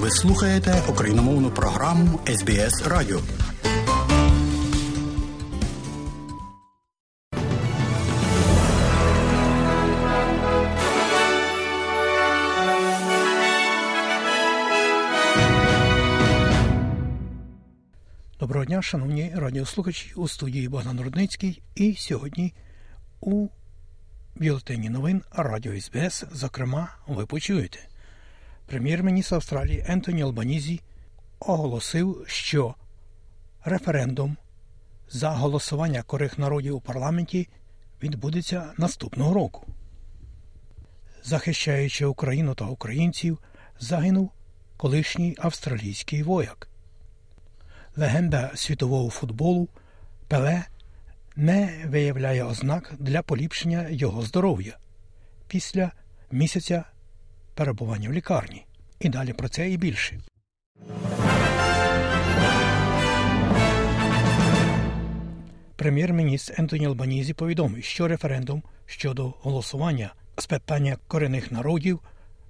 Ви слухаєте україномовну програму СБС Радіо. Доброго дня, шановні радіослухачі у студії Богдан Рудницький. І сьогодні у бюлетені новин Радіо СБС, зокрема, ви почуєте. Прем'єр-міністр Австралії Ентоні Албанізі оголосив, що референдум за голосування корих народів у парламенті відбудеться наступного року. Захищаючи Україну та українців, загинув колишній австралійський вояк. Легенда світового футболу Пеле не виявляє ознак для поліпшення його здоров'я після місяця перебування в лікарні. І далі про це і більше. Прем'єр-міністр Ентоні Албанізі повідомив, що референдум щодо голосування з питання корінних народів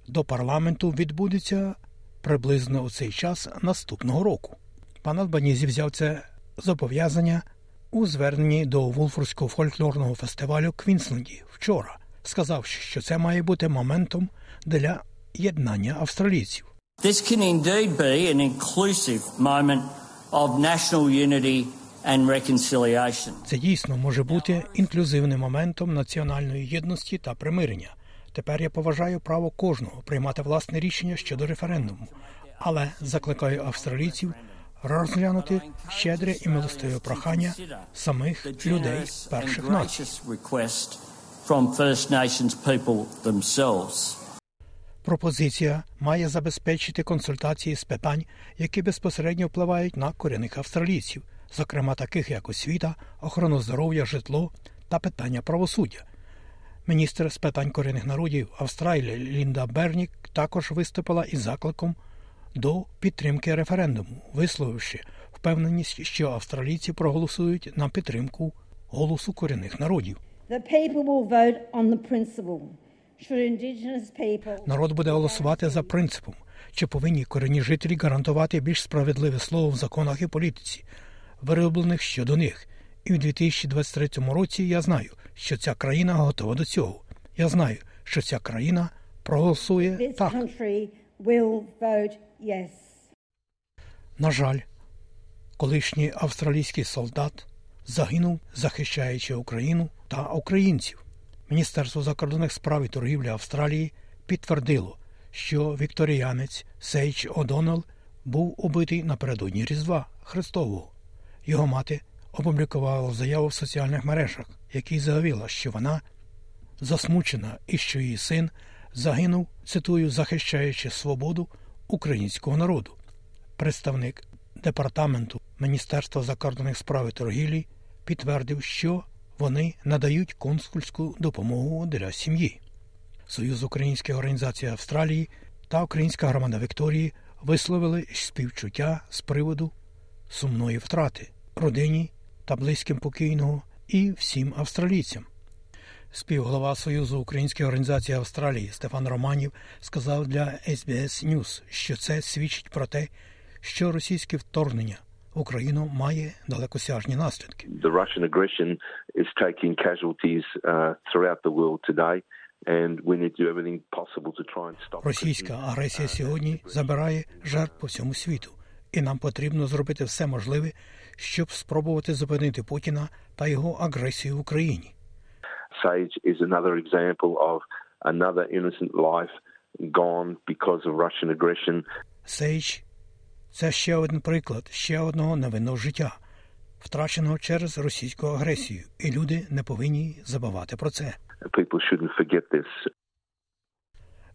до парламенту відбудеться приблизно у цей час наступного року. Пан Албанізі взяв це зобов'язання у зверненні до Вулфорського фольклорного фестивалю Квінсленді вчора, сказавши, що це має бути моментом для єднання австралійців. This can indeed be an inclusive moment of national unity and reconciliation. Це дійсно може бути інклюзивним моментом національної єдності та примирення. Тепер я поважаю право кожного приймати власне рішення щодо референдуму, але закликаю австралійців розглянути щедре і милостиве прохання самих людей перших націй. Пропозиція має забезпечити консультації з питань, які безпосередньо впливають на корінних австралійців, зокрема таких як освіта, охорона здоров'я, житло та питання правосуддя. Міністр з питань корінних народів Австралії Лінда Бернік також виступила із закликом до підтримки референдуму, висловивши впевненість, що австралійці проголосують на підтримку голосу корінних народів. The people will vote on the principle. Народ буде голосувати за принципом, чи повинні корінні жителі гарантувати більш справедливе слово в законах і політиці, вироблених щодо них. І в 2023 році я знаю, що ця країна готова до цього. Я знаю, що ця країна проголосує так. На жаль, колишній австралійський солдат загинув, захищаючи Україну та українців. Міністерство закордонних справ і торгівлі Австралії підтвердило, що вікторіянець Сейдж О'Доннелл був убитий напередодні Різдва Христового. Його мати опублікувала заяву в соціальних мережах, якій заявила, що вона засмучена і що її син загинув, цитую, захищаючи свободу українського народу. Представник департаменту Міністерства закордонних справ і торгівлі підтвердив, що вони надають консульську допомогу для сім'ї. Союз українських організацій Австралії та Українська громада Вікторії висловили співчуття з приводу сумної втрати родині та близьким покійного і всім австралійцям. Співголова Союзу українських організацій Австралії Стефан Романів сказав для SBS News, що це свідчить про те, що російське вторгнення Україну має далекосяжні наслідки. the Russian aggression is taking casualties uh, throughout the world today. Російська агресія сьогодні забирає жертв по всьому світу, і нам потрібно зробити все можливе, щоб спробувати зупинити Путіна та його агресію в Україні. Sage is another example of another innocent life gone because of Russian aggression. Сейдж це ще один приклад ще одного невинного життя, втраченого через російську агресію, і люди не повинні забувати про це.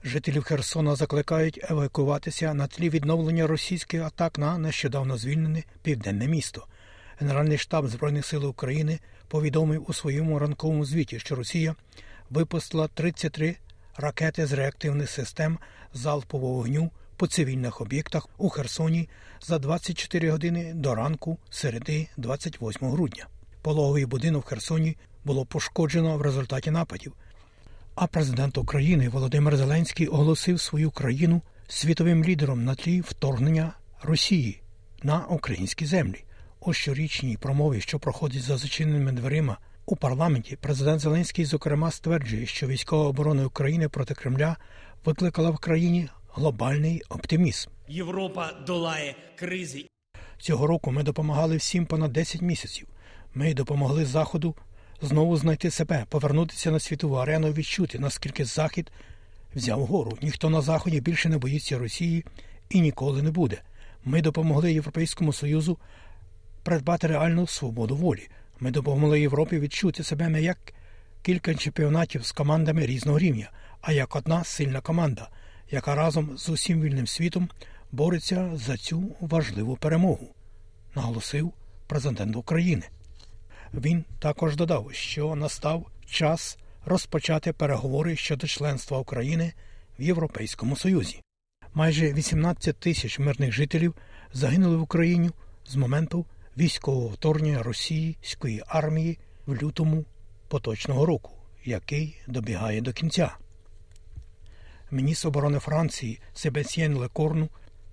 Жителів Херсона закликають евакуюватися на тлі відновлення російських атак на нещодавно звільнене південне місто. Генеральний штаб Збройних сил України повідомив у своєму ранковому звіті, що Росія випустила 33 ракети з реактивних систем залпового вогню по цивільних об'єктах у Херсоні за 24 години до ранку середи 28 грудня. Пологовий будинок в Херсоні було пошкоджено в результаті нападів. А президент України Володимир Зеленський оголосив свою країну світовим лідером на тлі вторгнення Росії на українські землі. У щорічній промові, що проходить за зачиненими дверима у парламенті, президент Зеленський, зокрема, стверджує, що військова оборона України проти Кремля викликала в країні глобальний оптимізм. Європа долає кризи. Цього року ми допомагали всім понад 10 місяців. Ми допомогли Заходу знову знайти себе, повернутися на світову арену, відчути, наскільки Захід взяв гору. Ніхто на Заході більше не боїться Росії і ніколи не буде. Ми допомогли Європейському Союзу придбати реальну свободу волі. Ми допомогли Європі відчути себе не як кілька чемпіонатів з командами різного рівня, а як одна сильна команда, яка разом з усім вільним світом бореться за цю важливу перемогу, наголосив президент України. Він також додав, що настав час розпочати переговори щодо членства України в Європейському Союзі. Майже 18 тисяч мирних жителів загинули в Україні з моменту військового вторгнення російської армії в лютому поточного року, який добігає до кінця. Міністр оборони Франції Себастьєн Лекорну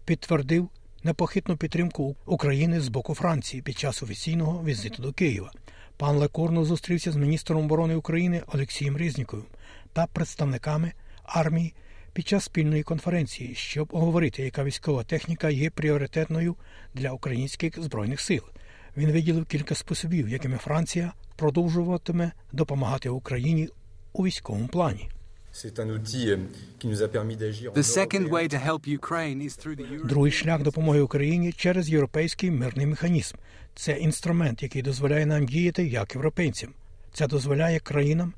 підтвердив непохитну підтримку України з боку Франції під час офіційного візиту до Києва. Пан Лекорну зустрівся з міністром оборони України Олексієм Різніковим та представниками армії під час спільної конференції, щоб оговорити, яка військова техніка є пріоритетною для українських збройних сил. Він виділив кілька способів, якими Франція продовжуватиме допомагати Україні у військовому плані. Другий шлях допомоги Україні через європейський мирний механізм. Це інструмент, який дозволяє нам діяти як європейцям. Це дозволяє країнам,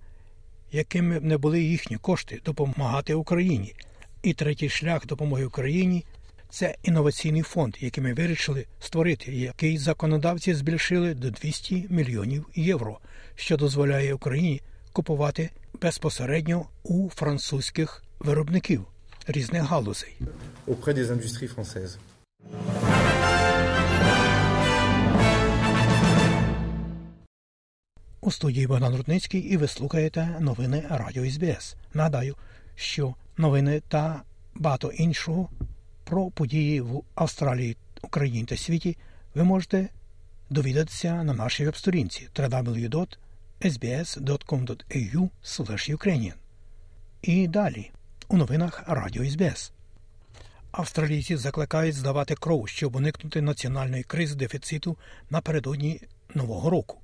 якими б не були їхні кошти, допомагати Україні. І третій шлях допомоги Україні це інноваційний фонд, який ми вирішили створити, який законодавці збільшили до 200 мільйонів євро, що дозволяє Україні купувати безпосередньо у французьких виробників різних галузей. auprès des industries françaises. У студії Богдан Рудницький і ви слухаєте новини Радіо СБС. Нагадаю, що новини та багато іншого про події в Австралії, Україні та світі ви можете довідатися на нашій веб-сторінці Ukrainian. І далі у новинах Радіо СБС. Австралійці закликають здавати кров, щоб уникнути національної кризи дефіциту напередодні Нового року.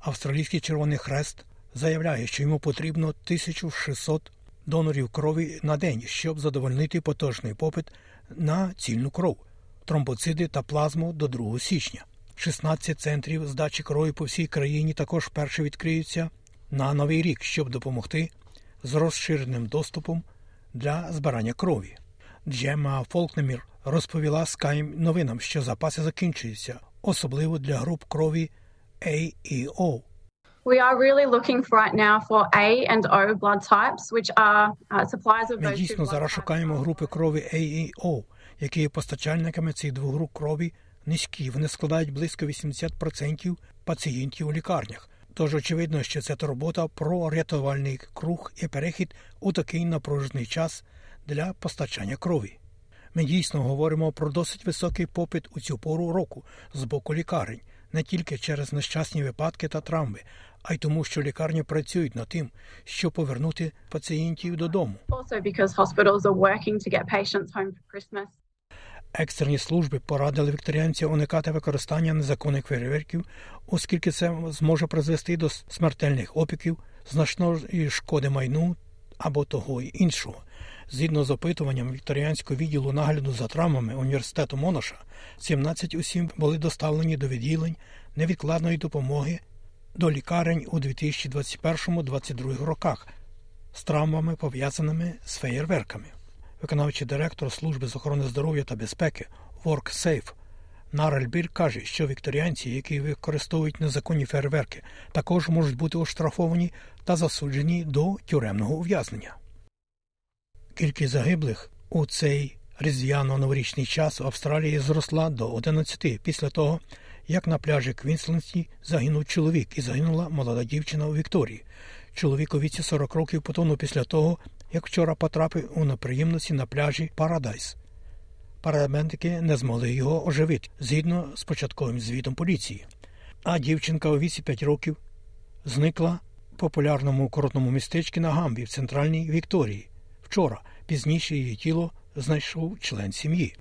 Австралійський Червоний Хрест заявляє, що йому потрібно 1600 донорів крові на день, щоб задовольнити поточний попит на цільну кров, тромбоциди та плазму до 2 січня. 16 центрів здачі крові по всій країні також вперше відкриються на новий рік, щоб допомогти з розширеним доступом для збирання крові. Джема Фолкнемір розповіла Sky новинам, що запаси закінчуються, особливо для груп крові A і O. We are really looking for right now for A and O blood types, which are uh, suppliers of Ми those дійсно зараз шукаємо групи крові A і O, які є постачальниками цих двох груп крові низькі. Вони складають близько 80% пацієнтів у лікарнях. Тож очевидно, що це турбота про рятувальний круг і перехід у такий напружений час для постачання крові. Ми дійсно говоримо про досить високий попит у цю пору року з боку лікарень, не тільки через нещасні випадки та травми, а й тому, що лікарні працюють над тим, щоб повернути пацієнтів додому. Екстрені служби порадили вікторіанцям уникати використання незаконних фейерверків, оскільки це зможе призвести до смертельних опіків, значної шкоди майну або того й іншого. Згідно з опитуванням вікторіанського відділу нагляду за травмами університету Монаша, 17 осіб були доставлені до відділень невідкладної допомоги до лікарень у 2021-2022 роках з травмами, пов'язаними з феєрверками. Виконавчий директор служби з охорони здоров'я та безпеки WorkSafe Нарель Бір каже, що вікторіанці, які використовують незаконні фейерверки, також можуть бути оштрафовані та засуджені до тюремного ув'язнення. Кількість загиблих у цей різдвяно-новорічний час в Австралії зросла до 11 після того, як на пляжі Квінсленді загинув чоловік і загинула молода дівчина у Вікторії. Чоловік у віці 40 років потонув після того, як вчора потрапив у неприємності на пляжі Парадайс. Парамедики не змогли його оживити згідно з початковим звітом поліції. А дівчинка у віці 5 років зникла в популярному коротному містечку на Гамбі в центральній Вікторії. Вчора пізніше її тіло знайшов член сім'ї.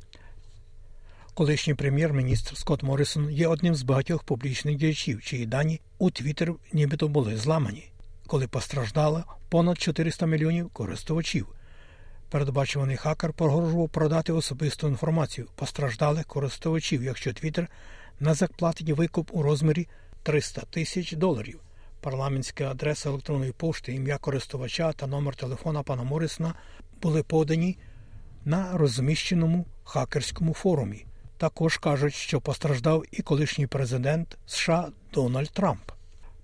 Колишній прем'єр-міністр Скотт Моррисон є одним з багатьох публічних діячів, чиї дані у Твіттер нібито були зламані, коли постраждало понад 400 мільйонів користувачів. Передбачуваний хакер погрожував продати особисту інформацію постраждалих користувачів, якщо Твіттер не заплатить викуп у розмірі 300 тисяч доларів. Парламентська адреса електронної пошти, ім'я користувача та номер телефона пана Морисона були подані на розміщеному хакерському форумі. Також кажуть, що постраждав і колишній президент США Дональд Трамп.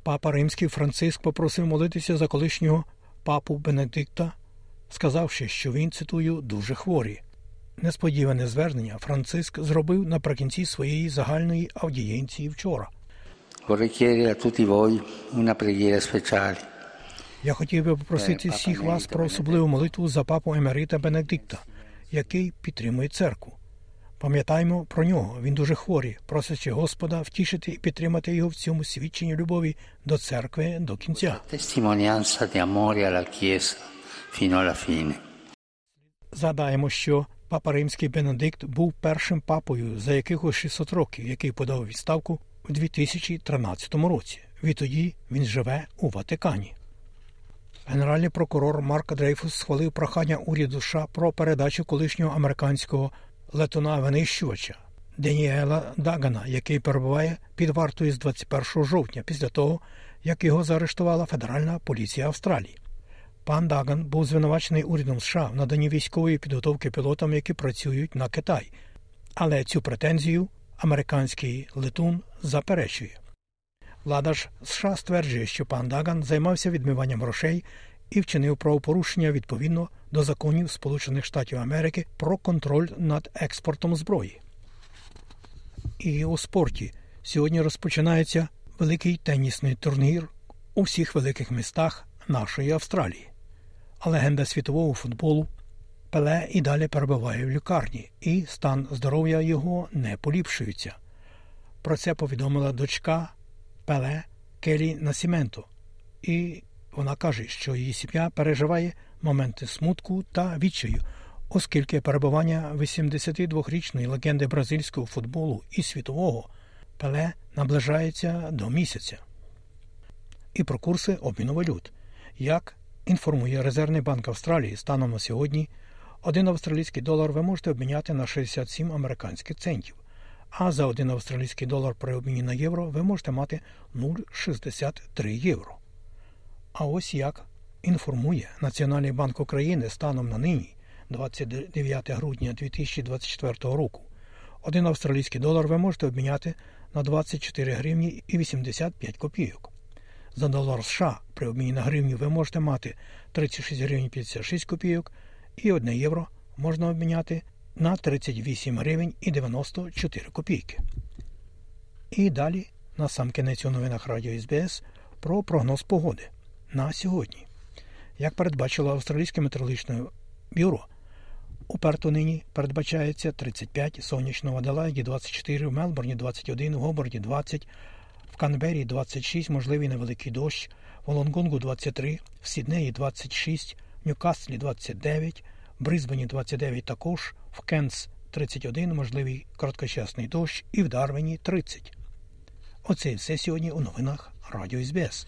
Папа Римський Франциск попросив молитися за колишнього папу Бенедикта, сказавши, що він цитую дуже хворий. Несподіване звернення Франциск зробив наприкінці своєї загальної аудієнції вчора. Я хотів би попросити всіх вас про особливу молитву за папу Емерита Бенедикта, який підтримує церкву. Пам'ятаймо про нього, він дуже хворий, просячи Господа втішити і підтримати його в цьому свідченні любові до церкви до кінця. Згадаємо, що папа Римський Бенедикт був першим папою за якихось 600 років, який подав відставку у 2013 році. Відтоді він живе у Ватикані. Генеральний прокурор Марк Дрейфус схвалив прохання уряду США про передачу колишнього американського летуна винищувача Деніела Дагана, який перебуває під вартою з 21 жовтня після того, як його заарештувала Федеральна поліція Австралії. Пан Даган був звинувачений урядом США в наданні військової підготовки пілотам, які працюють на Китай. Але цю претензію американський летун заперечує. Влада ж США стверджує, що пан Даган займався відмиванням грошей і вчинив правопорушення відповідно до законів Сполучених Штатів Америки про контроль над експортом зброї. І у спорті сьогодні розпочинається великий тенісний турнір у всіх великих містах нашої Австралії. А легенда світового футболу Пеле і далі перебуває в лікарні, і стан здоров'я його не поліпшується. Про це повідомила дочка Пеле Келі Насіменто, і вона каже, що її сім'я переживає моменти смутку та відчаю, оскільки перебування 82-річної легенди бразильського футболу і світового Пеле наближається до місяця. І про курси обміну валют. Як інформує Резервний банк Австралії станом на сьогодні, один австралійський долар ви можете обміняти на 67 американських центів, а за один австралійський долар при обміні на євро ви можете мати 0,63 євро. А ось як інформує Національний банк України станом на нині, 29 грудня 2024 року. Один австралійський долар ви можете обміняти на 24 гривні і 85 копійок. За долар США при обміні на гривню ви можете мати 36 гривень 56 копійок і 1 євро можна обміняти на 38 гривень і 94 копійки. І далі, на сам кінець у новинах Радіо СБС, про прогноз погоди на сьогодні. Як передбачило Австралійське метеорологічне бюро, у Перту нині передбачається 35 сонячного Аделаїді 24, в Мелбурні 21, в Гоборді 20, в Канбері 26, можливий невеликий дощ, в Лонгонгу 23, в Сіднеї 26, в Ньюкаслі 29, в Брисбені 29 також, в Кенс 31, можливий короткочасний дощ, і в Дарвені 30. Оце і все сьогодні у новинах Радіо СБС.